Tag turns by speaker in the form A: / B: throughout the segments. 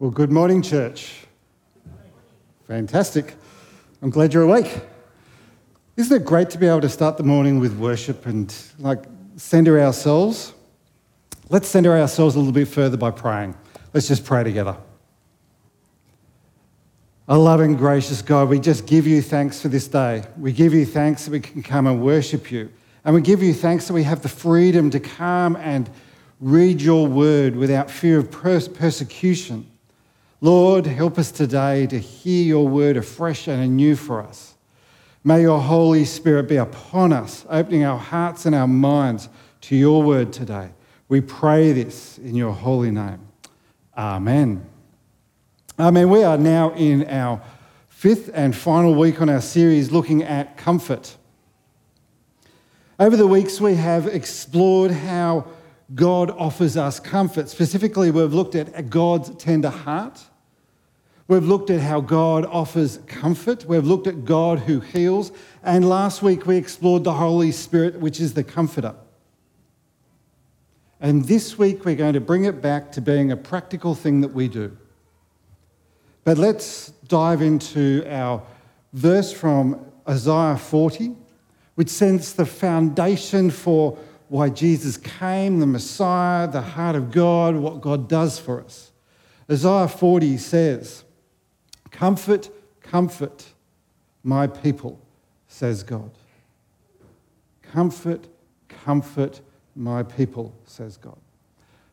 A: Well, good morning, church. Fantastic. I'm glad you're awake. Isn't it great to be able to start the morning with worship and like center ourselves? Let's center ourselves a little bit further by praying. Let's just pray together. Our loving, gracious God, we just give you thanks for this day. We give you thanks that we can come and worship you. And we give you thanks that we have the freedom to come and read your word without fear of persecution. Lord, help us today to hear your word afresh and anew for us. May your Holy Spirit be upon us, opening our hearts and our minds to your word today. We pray this in your holy name. Amen. Amen. We are now in our fifth and final week on our series looking at comfort. Over the weeks, we have explored how God offers us comfort. Specifically, we've looked at God's tender heart. We've looked at how God offers comfort. We've looked at God who heals. And last week, we explored the Holy Spirit, which is the comforter. And this week, we're going to bring it back to being a practical thing that we do. But let's dive into our verse from Isaiah 40, which sends the foundation for why Jesus came, the Messiah, the heart of God, what God does for us. Isaiah 40 says, Comfort, comfort my people, says God. Comfort, comfort my people, says God.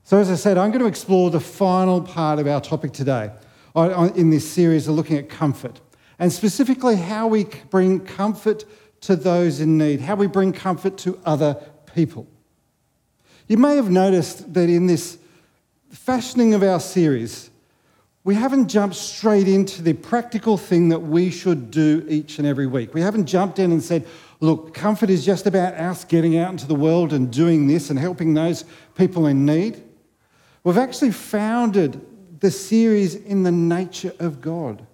A: So, as I said, I'm going to explore the final part of our topic today in this series of looking at comfort, and specifically how we bring comfort to those in need, how we bring comfort to other people. You may have noticed that in this fashioning of our series, we haven't jumped straight into the practical thing that we should do each and every week. We haven't jumped in and said, look, comfort is just about us getting out into the world and doing this and helping those people in need. We've actually founded the series in the nature of God,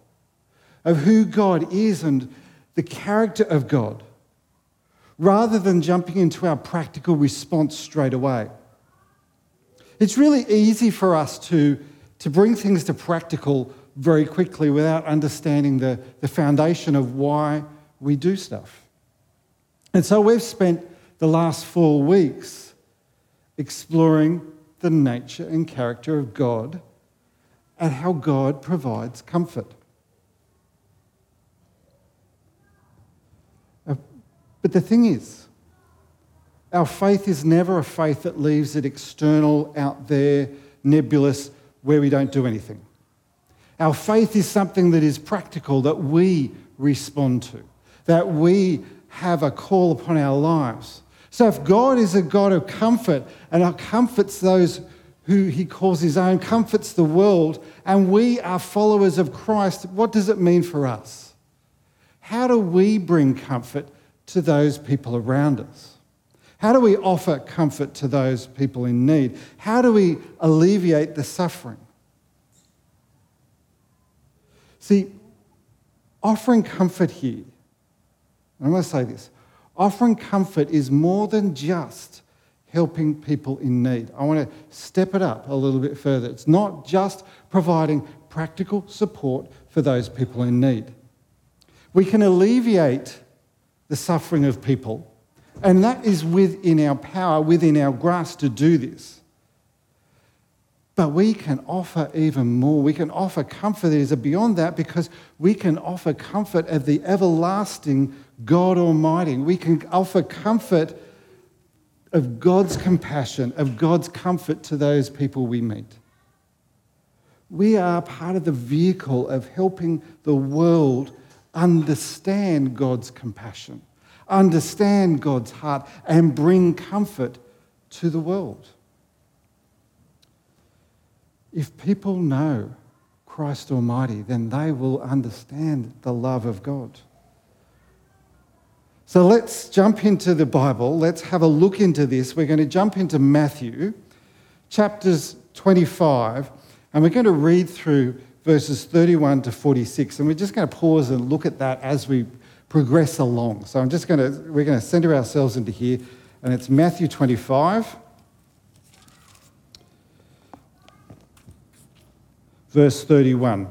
A: of who God is and the character of God rather than jumping into our practical response straight away. It's really easy for us to, to bring things to practical very quickly without understanding the, the foundation of why we do stuff. And so we've spent the last four weeks exploring the nature and character of God and how God provides comfort. Uh, but the thing is, our faith is never a faith that leaves it external, out there, nebulous, where we don't do anything. Our faith is something that is practical, that we respond to, that we have a call upon our lives. So if God is a God of comfort and comforts those who he calls his own, comforts the world, and we are followers of Christ, what does it mean for us? How do we bring comfort to those people around us? How do we offer comfort to those people in need? How do we alleviate the suffering? See, offering comfort here, I want to say this offering comfort is more than just helping people in need. I want to step it up a little bit further. It's not just providing practical support for those people in need. We can alleviate the suffering of people. And that is within our power, within our grasp to do this. But we can offer even more. We can offer comfort that is beyond that because we can offer comfort of the everlasting God Almighty. We can offer comfort of God's compassion, of God's comfort to those people we meet. We are part of the vehicle of helping the world understand God's compassion, understand God's heart, and bring comfort to the world. If people know Christ Almighty, then they will understand the love of God. So let's jump into the Bible. Let's have a look into this. We're going to jump into Matthew, chapters 25, and we're going to read through verses 31 to 46. And we're just going to pause and look at that as we progress along. So I'm just going to, we're going to center ourselves into here, and it's Matthew 25. verse 31.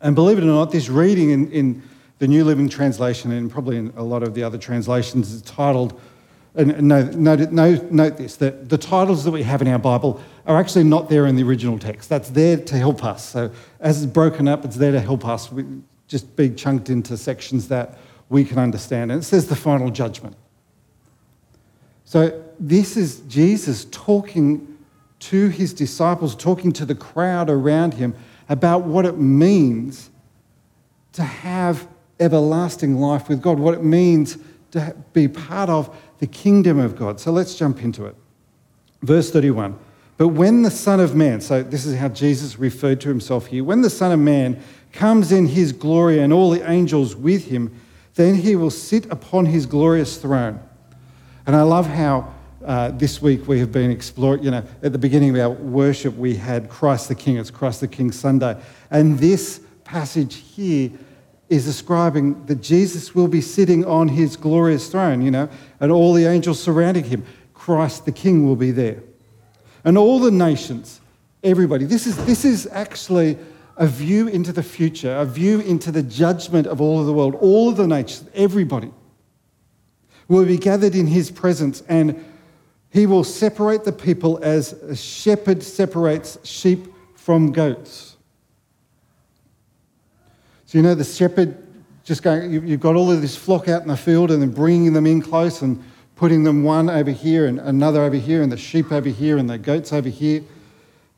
A: And believe it or not, this reading in, in the New Living Translation and probably in a lot of the other translations is titled, and note, note, note this, that the titles that we have in our Bible are actually not there in the original text. That's there to help us. So as it's broken up, it's there to help us just be chunked into sections that we can understand. And it says the final judgment. So this is Jesus talking to his disciples, talking to the crowd around him about what it means to have everlasting life with God, what it means to be part of the kingdom of God. So let's jump into it. Verse 31. But when the Son of Man, so this is how Jesus referred to himself here, when the Son of Man comes in his glory and all the angels with him, then he will sit upon his glorious throne. And I love how uh, this week we have been exploring, you know, at the beginning of our worship, we had Christ the King. It's Christ the King Sunday. And this passage here is describing that Jesus will be sitting on his glorious throne, you know, and all the angels surrounding him. Christ the King will be there. And all the nations, everybody. This is, this is actually a view into the future, a view into the judgment of all of the world, all of the nations, everybody will be gathered in his presence and he will separate the people as a shepherd separates sheep from goats. So, you know, the shepherd just going, you've got all of this flock out in the field and then bringing them in close and putting them one over here and another over here and the sheep over here and the goats over here,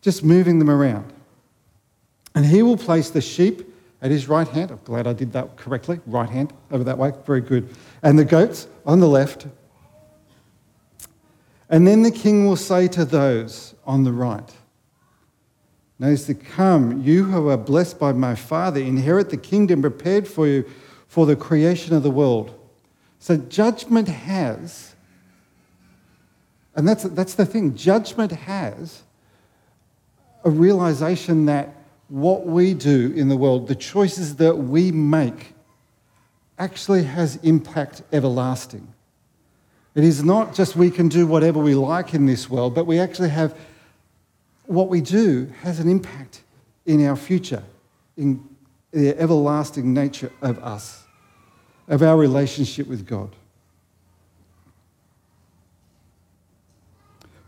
A: just moving them around. And he will place the sheep at his right hand. I'm glad I did that correctly. Right hand over that way. Very good. And the goats on the left. And then the king will say to those on the right, Notice to come, you who are blessed by my Father, inherit the kingdom prepared for you for the creation of the world. So judgment has, and that's, that's the thing, judgment has a realization that what we do in the world, the choices that we make, actually has impact everlasting. It is not just we can do whatever we like in this world, but we actually have what we do has an impact in our future, in the everlasting nature of us, of our relationship with God.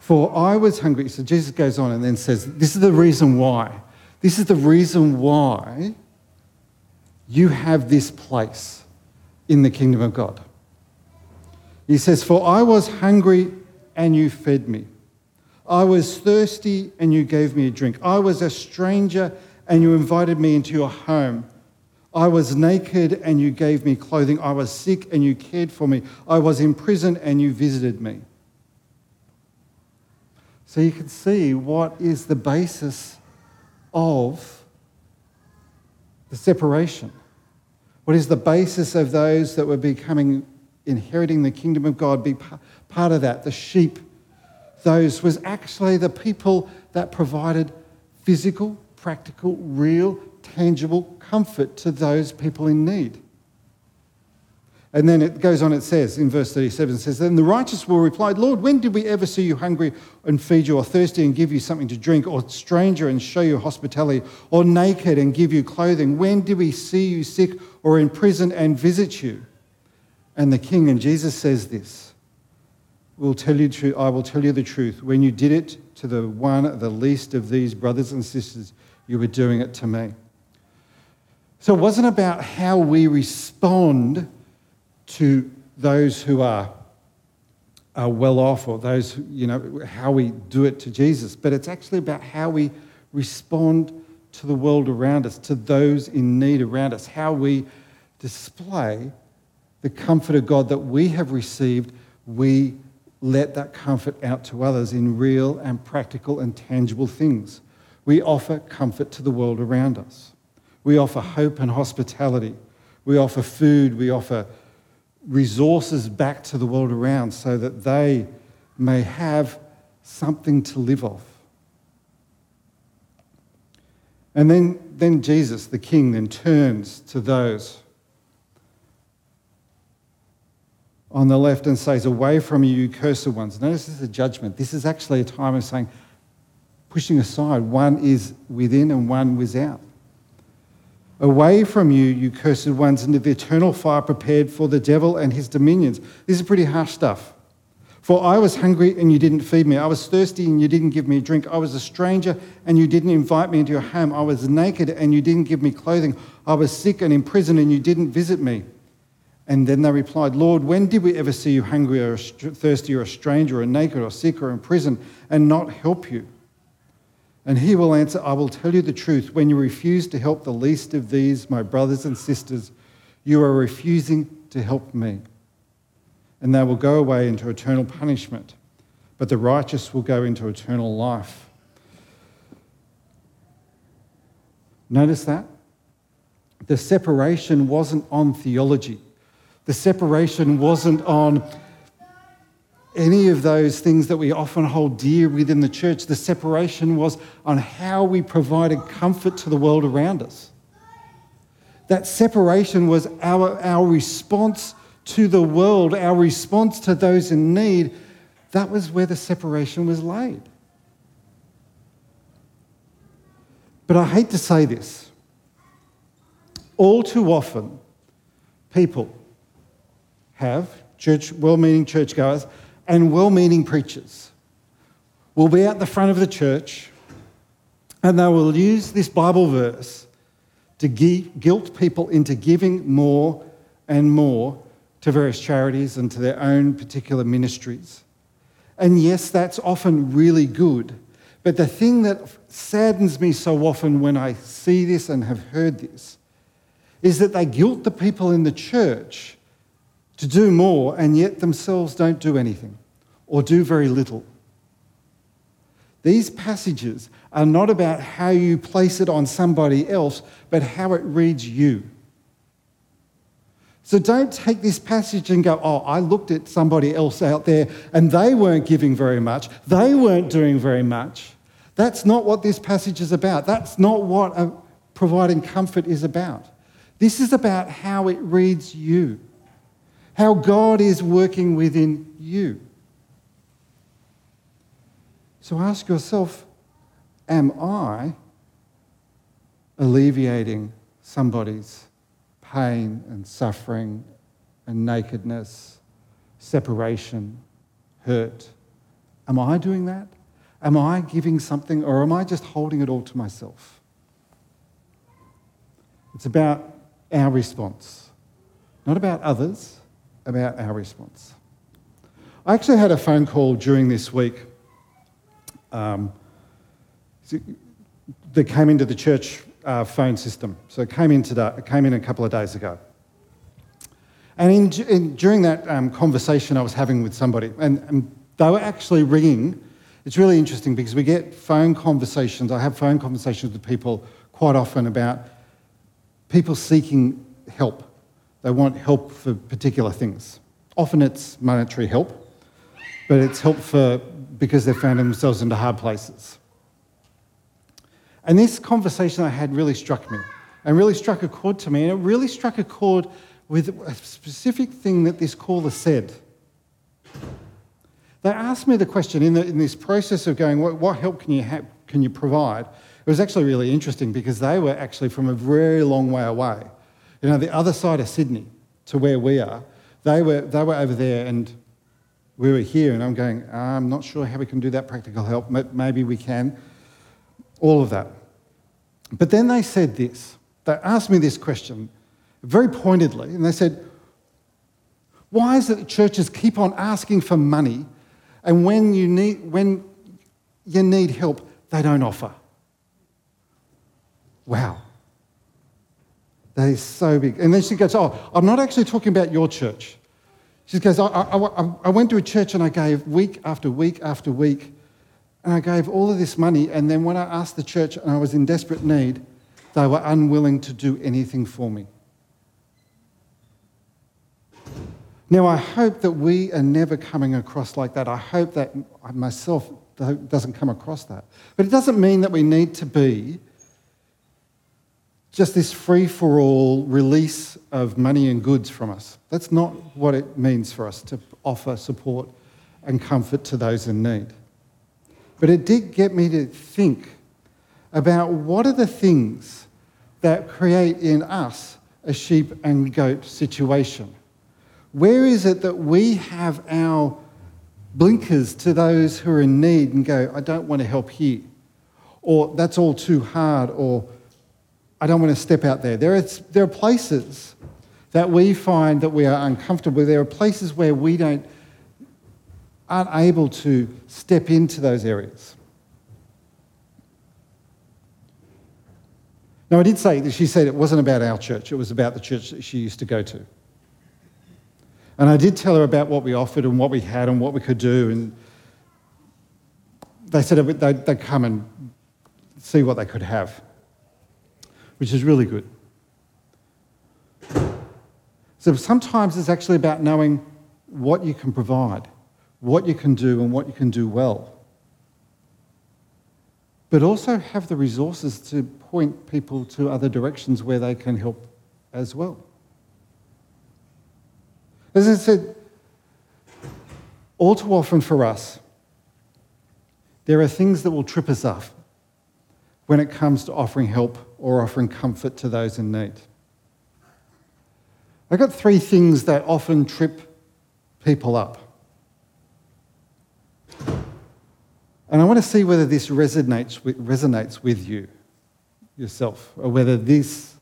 A: For I was hungry. So Jesus goes on and then says, This is the reason why. This is the reason why you have this place in the kingdom of God. He says, For I was hungry and you fed me. I was thirsty and you gave me a drink. I was a stranger and you invited me into your home. I was naked and you gave me clothing. I was sick and you cared for me. I was in prison and you visited me. So you can see what is the basis of the separation? What is the basis of those that were becoming, inheriting the kingdom of God, be part of that? The sheep, those was actually the people that provided physical, practical, real, tangible comfort to those people in need. And then it goes on, it says in verse 37, it says, Then the righteous will reply, Lord, when did we ever see you hungry and feed you, or thirsty and give you something to drink, or stranger and show you hospitality, or naked and give you clothing? When did we see you sick or in prison and visit you? And the king, and Jesus says this, will tell you I will tell you the truth. When you did it to the one, the least of these brothers and sisters, you were doing it to me. So it wasn't about how we respond to those who are, are well off or those, you know, how we do it to Jesus, but it's actually about how we respond to the world around us, to those in need around us, how we display the comfort of God that we have received. We let that comfort out to others in real and practical and tangible things. We offer comfort to the world around us. We offer hope and hospitality. We offer food. We offer resources back to the world around so that they may have something to live off. And then, then Jesus, the King, then turns to those on the left and says, Away from you, you cursed ones. Notice this is a judgment. This is actually a time of saying, pushing aside. One is within and one without. Away from you, you cursed ones, into the eternal fire prepared for the devil and his dominions. This is pretty harsh stuff. For I was hungry and you didn't feed me. I was thirsty and you didn't give me a drink. I was a stranger and you didn't invite me into your home. I was naked and you didn't give me clothing. I was sick and in prison and you didn't visit me. And then they replied, Lord, when did we ever see you hungry or thirsty or a stranger or naked or sick or in prison and not help you? And he will answer, I will tell you the truth. When you refuse to help the least of these, my brothers and sisters, you are refusing to help me and they will go away into eternal punishment, but the righteous will go into eternal life. Notice that? The separation wasn't on theology. The separation wasn't on any of those things that we often hold dear within the church. The separation was on how we provided comfort to the world around us. That separation was our, our response to the world, our response to those in need, that was where the separation was laid. But I hate to say this. All too often, people have church, well-meaning churchgoers and well-meaning preachers will be at the front of the church and they will use this Bible verse to guilt people into giving more and more to various charities and to their own particular ministries. And yes, that's often really good. But the thing that saddens me so often when I see this and have heard this is that they guilt the people in the church to do more and yet themselves don't do anything or do very little. These passages are not about how you place it on somebody else, but how it reads you. So don't take this passage and go, oh, I looked at somebody else out there and they weren't giving very much. They weren't doing very much. That's not what this passage is about. That's not what providing comfort is about. This is about how it reads you, how God is working within you. So ask yourself Am I alleviating somebody's pain and suffering and nakedness, separation, hurt. Am I doing that? Am I giving something or am I just holding it all to myself? It's about our response, not about others, about our response. I actually had a phone call during this week um, that came into the church uh, phone system. So it came in, today, it came in a couple of days ago. And in, in, during that um, conversation I was having with somebody, and, and they were actually ringing. It's really interesting because we get phone conversations. I have phone conversations with people quite often about people seeking help. They want help for particular things. Often it's monetary help, but it's help for because they've found themselves into hard places. And this conversation I had really struck me and really struck a chord to me. And it really struck a chord with a specific thing that this caller said. They asked me the question in, the, in this process of going, what, what help can you, ha- can you provide? It was actually really interesting because they were actually from a very long way away. You know, the other side of Sydney to where we are, they were, they were over there and we were here, and I'm going, I'm not sure how we can do that practical help. But maybe we can all of that. But then they said this. They asked me this question very pointedly, and they said, Why is it that churches keep on asking for money, and when you need, when you need help, they don't offer? Wow. That is so big. And then she goes, Oh, I'm not actually talking about your church. She goes, I, I, I, went to a church and I gave week after week after week and I gave all of this money, and then when I asked the church and I was in desperate need, they were unwilling to do anything for me. Now, I hope that we are never coming across like that. I hope that myself doesn't come across that. But it doesn't mean that we need to be just this free for all release of money and goods from us. That's not what it means for us to offer support and comfort to those in need. But it did get me to think about what are the things that create in us a sheep and goat situation. Where is it that we have our blinkers to those who are in need and go, I don't want to help here, or that's all too hard, or I don't want to step out there. There are, there are places that we find that we are uncomfortable. There are places where we don't, aren't able to step into those areas. Now, I did say that she said it wasn't about our church, it was about the church that she used to go to. And I did tell her about what we offered and what we had and what we could do. And they said they'd, they'd come and see what they could have, which is really good. So sometimes it's actually about knowing what you can provide, what you can do, and what you can do well. But also have the resources to point people to other directions where they can help as well. As I said, all too often for us, there are things that will trip us up when it comes to offering help or offering comfort to those in need. I've got three things that often trip people up. And I want to see whether this resonates with, resonates with you yourself, or whether this,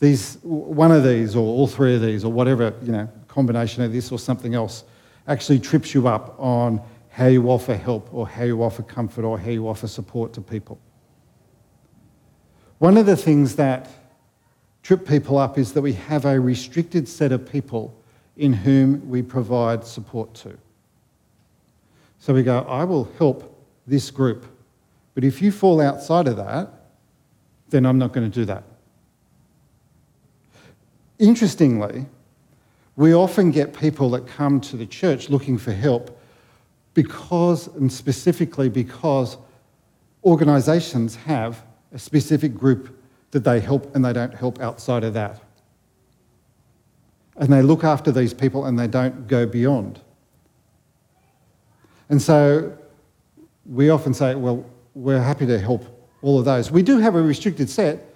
A: these, one of these, or all three of these, or whatever, you know, combination of this or something else actually trips you up on how you offer help or how you offer comfort or how you offer support to people. One of the things that trip people up is that we have a restricted set of people in whom we provide support to. So we go, I will help this group, but if you fall outside of that, then I'm not going to do that. Interestingly, we often get people that come to the church looking for help because, and specifically because, organisations have a specific group that they help and they don't help outside of that. And they look after these people and they don't go beyond. And so we often say, well, we're happy to help all of those. We do have a restricted set.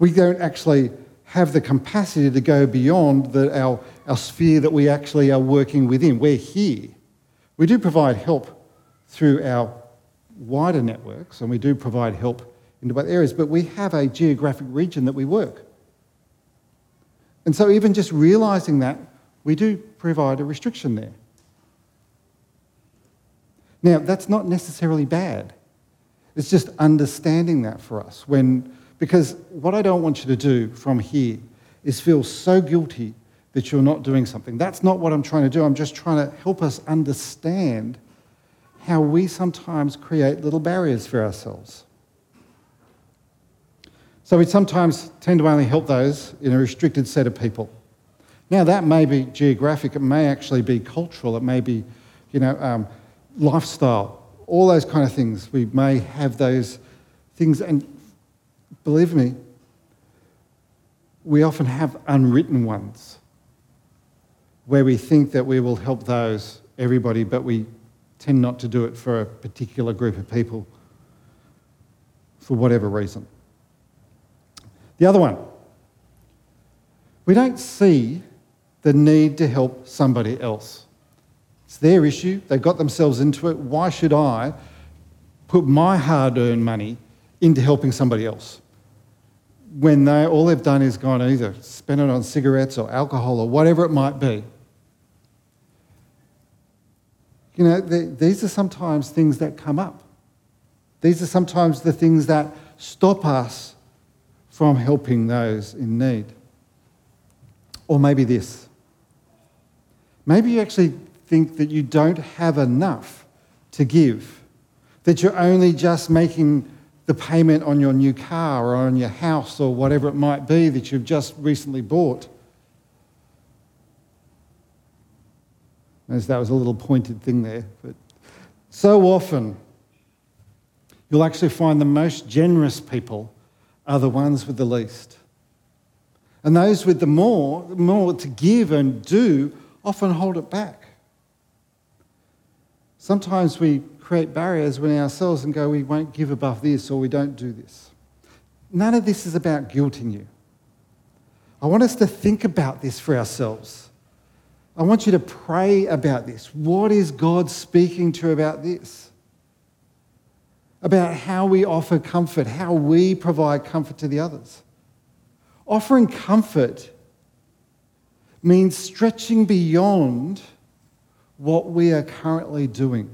A: We don't actually have the capacity to go beyond the, our, our sphere that we actually are working within. We're here. We do provide help through our wider networks and we do provide help into other areas, but we have a geographic region that we work. And so, even just realizing that, we do provide a restriction there. Now, that's not necessarily bad. It's just understanding that for us when because what I don't want you to do from here is feel so guilty that you're not doing something. That's not what I'm trying to do. I'm just trying to help us understand how we sometimes create little barriers for ourselves. So we sometimes tend to only help those in a restricted set of people. Now, that may be geographic, it may actually be cultural, it may be, you know, um, lifestyle, all those kind of things. We may have those things, and Believe me, we often have unwritten ones where we think that we will help those, everybody, but we tend not to do it for a particular group of people for whatever reason. The other one, we don't see the need to help somebody else. It's their issue, they got themselves into it. Why should I put my hard earned money into helping somebody else? when they, all they've done is gone either spend it on cigarettes or alcohol or whatever it might be. You know, these are sometimes things that come up. These are sometimes the things that stop us from helping those in need. Or maybe this. Maybe you actually think that you don't have enough to give, that you're only just making the payment on your new car or on your house or whatever it might be that you've just recently bought. As that was a little pointed thing there. But so often, you'll actually find the most generous people are the ones with the least. And those with the more, more to give and do often hold it back. Sometimes we create barriers within ourselves and go, we won't give above this or we don't do this. None of this is about guilting you. I want us to think about this for ourselves. I want you to pray about this. What is God speaking to about this? About how we offer comfort, how we provide comfort to the others. Offering comfort means stretching beyond what we are currently doing.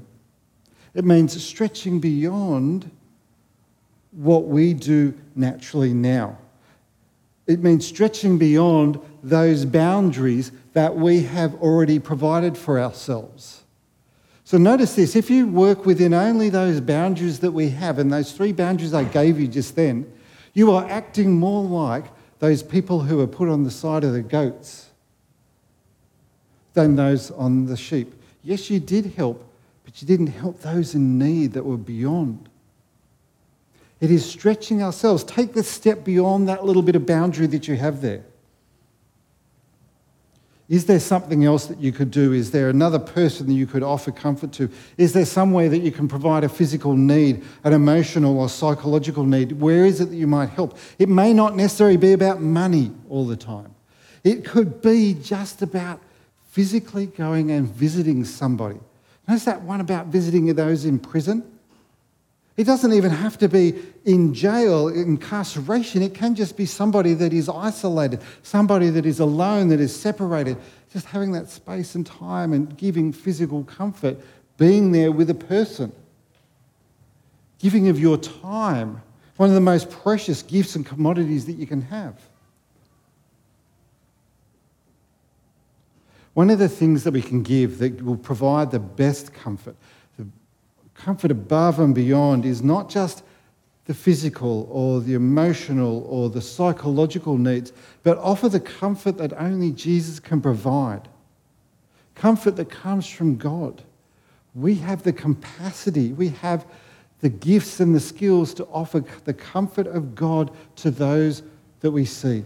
A: It means stretching beyond what we do naturally now. It means stretching beyond those boundaries that we have already provided for ourselves. So notice this if you work within only those boundaries that we have, and those three boundaries I gave you just then, you are acting more like those people who are put on the side of the goats than those on the sheep. Yes, you did help, but you didn't help those in need that were beyond. It is stretching ourselves. Take the step beyond that little bit of boundary that you have there. Is there something else that you could do? Is there another person that you could offer comfort to? Is there somewhere that you can provide a physical need, an emotional or psychological need? Where is it that you might help? It may not necessarily be about money all the time. It could be just about physically going and visiting somebody. Notice that one about visiting those in prison? It doesn't even have to be in jail, incarceration. It can just be somebody that is isolated, somebody that is alone, that is separated. Just having that space and time and giving physical comfort, being there with a person. Giving of your time, one of the most precious gifts and commodities that you can have. One of the things that we can give that will provide the best comfort, comfort above and beyond is not just the physical or the emotional or the psychological needs, but offer the comfort that only Jesus can provide. Comfort that comes from God. We have the capacity, we have the gifts and the skills to offer the comfort of God to those that we see.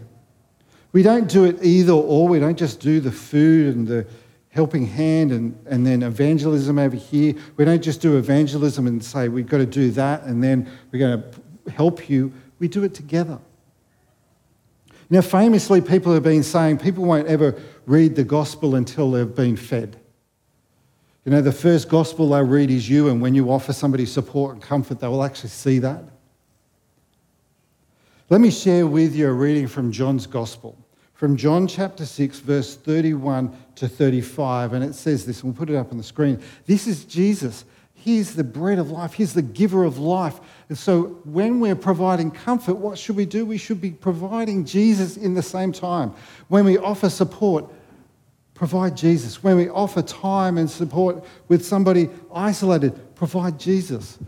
A: We don't do it either or. We don't just do the food and the helping hand and, and then evangelism over here. We don't just do evangelism and say we've got to do that and then we're going to help you. We do it together. Now, famously, people have been saying people won't ever read the gospel until they've been fed. You know, the first gospel they read is you, and when you offer somebody support and comfort, they will actually see that. Let me share with you a reading from John's gospel from John chapter 6, verse 31 to 35. And it says this, and we'll put it up on the screen. This is Jesus. He's the bread of life, He's the giver of life. And so when we're providing comfort, what should we do? We should be providing Jesus in the same time. When we offer support, provide Jesus. When we offer time and support with somebody isolated, provide Jesus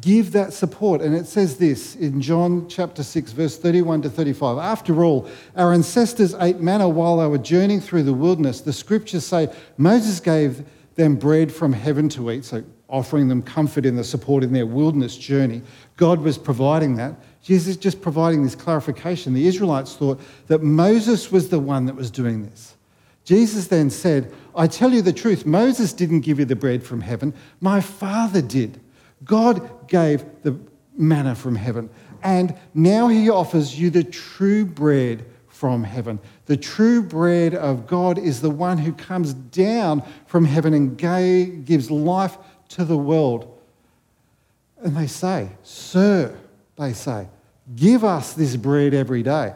A: give that support. And it says this in John chapter 6, verse 31 to 35. After all, our ancestors ate manna while they were journeying through the wilderness. The scriptures say Moses gave them bread from heaven to eat, so offering them comfort in the support in their wilderness journey. God was providing that. Jesus is just providing this clarification. The Israelites thought that Moses was the one that was doing this. Jesus then said, I tell you the truth, Moses didn't give you the bread from heaven, my Father did. God gave the manna from heaven, and now He offers you the true bread from heaven. The true bread of God is the one who comes down from heaven and gives life to the world. And they say, Sir, they say, give us this bread every day.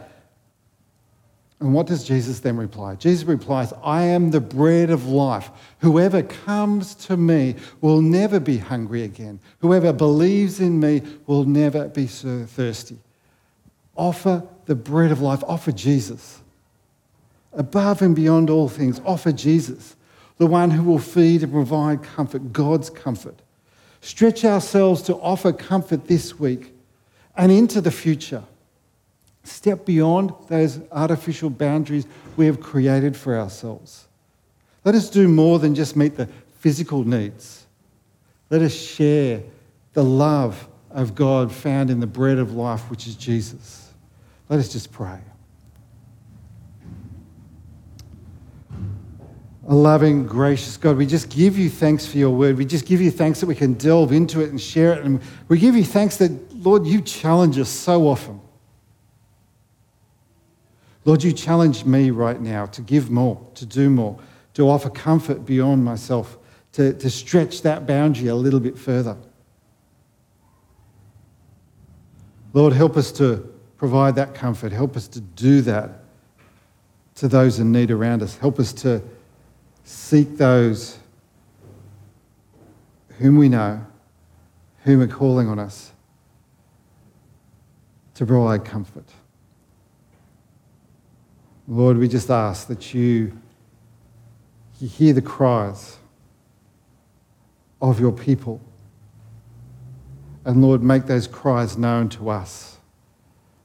A: And what does Jesus then reply? Jesus replies, I am the bread of life. Whoever comes to me will never be hungry again. Whoever believes in me will never be so thirsty. Offer the bread of life, offer Jesus. Above and beyond all things, offer Jesus, the one who will feed and provide comfort, God's comfort. Stretch ourselves to offer comfort this week and into the future. Step beyond those artificial boundaries we have created for ourselves. Let us do more than just meet the physical needs. Let us share the love of God found in the bread of life, which is Jesus. Let us just pray. A loving, gracious God, we just give you thanks for your word. We just give you thanks that we can delve into it and share it. And we give you thanks that, Lord, you challenge us so often. Lord, you challenge me right now to give more, to do more, to offer comfort beyond myself, to, to stretch that boundary a little bit further. Lord, help us to provide that comfort. Help us to do that to those in need around us. Help us to seek those whom we know, whom are calling on us to provide comfort. Lord, we just ask that you, you hear the cries of your people. And Lord, make those cries known to us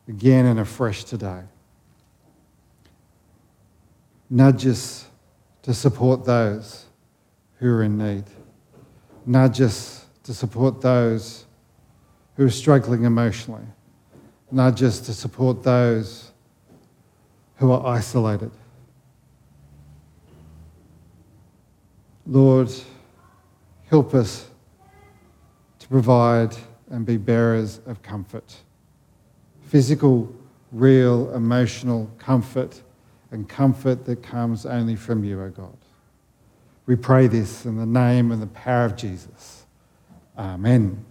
A: again and afresh today. Nudge us to support those who are in need. Nudge us to support those who are struggling emotionally. Nudge us to support those who are isolated. Lord, help us to provide and be bearers of comfort physical, real, emotional comfort, and comfort that comes only from you, O God. We pray this in the name and the power of Jesus. Amen.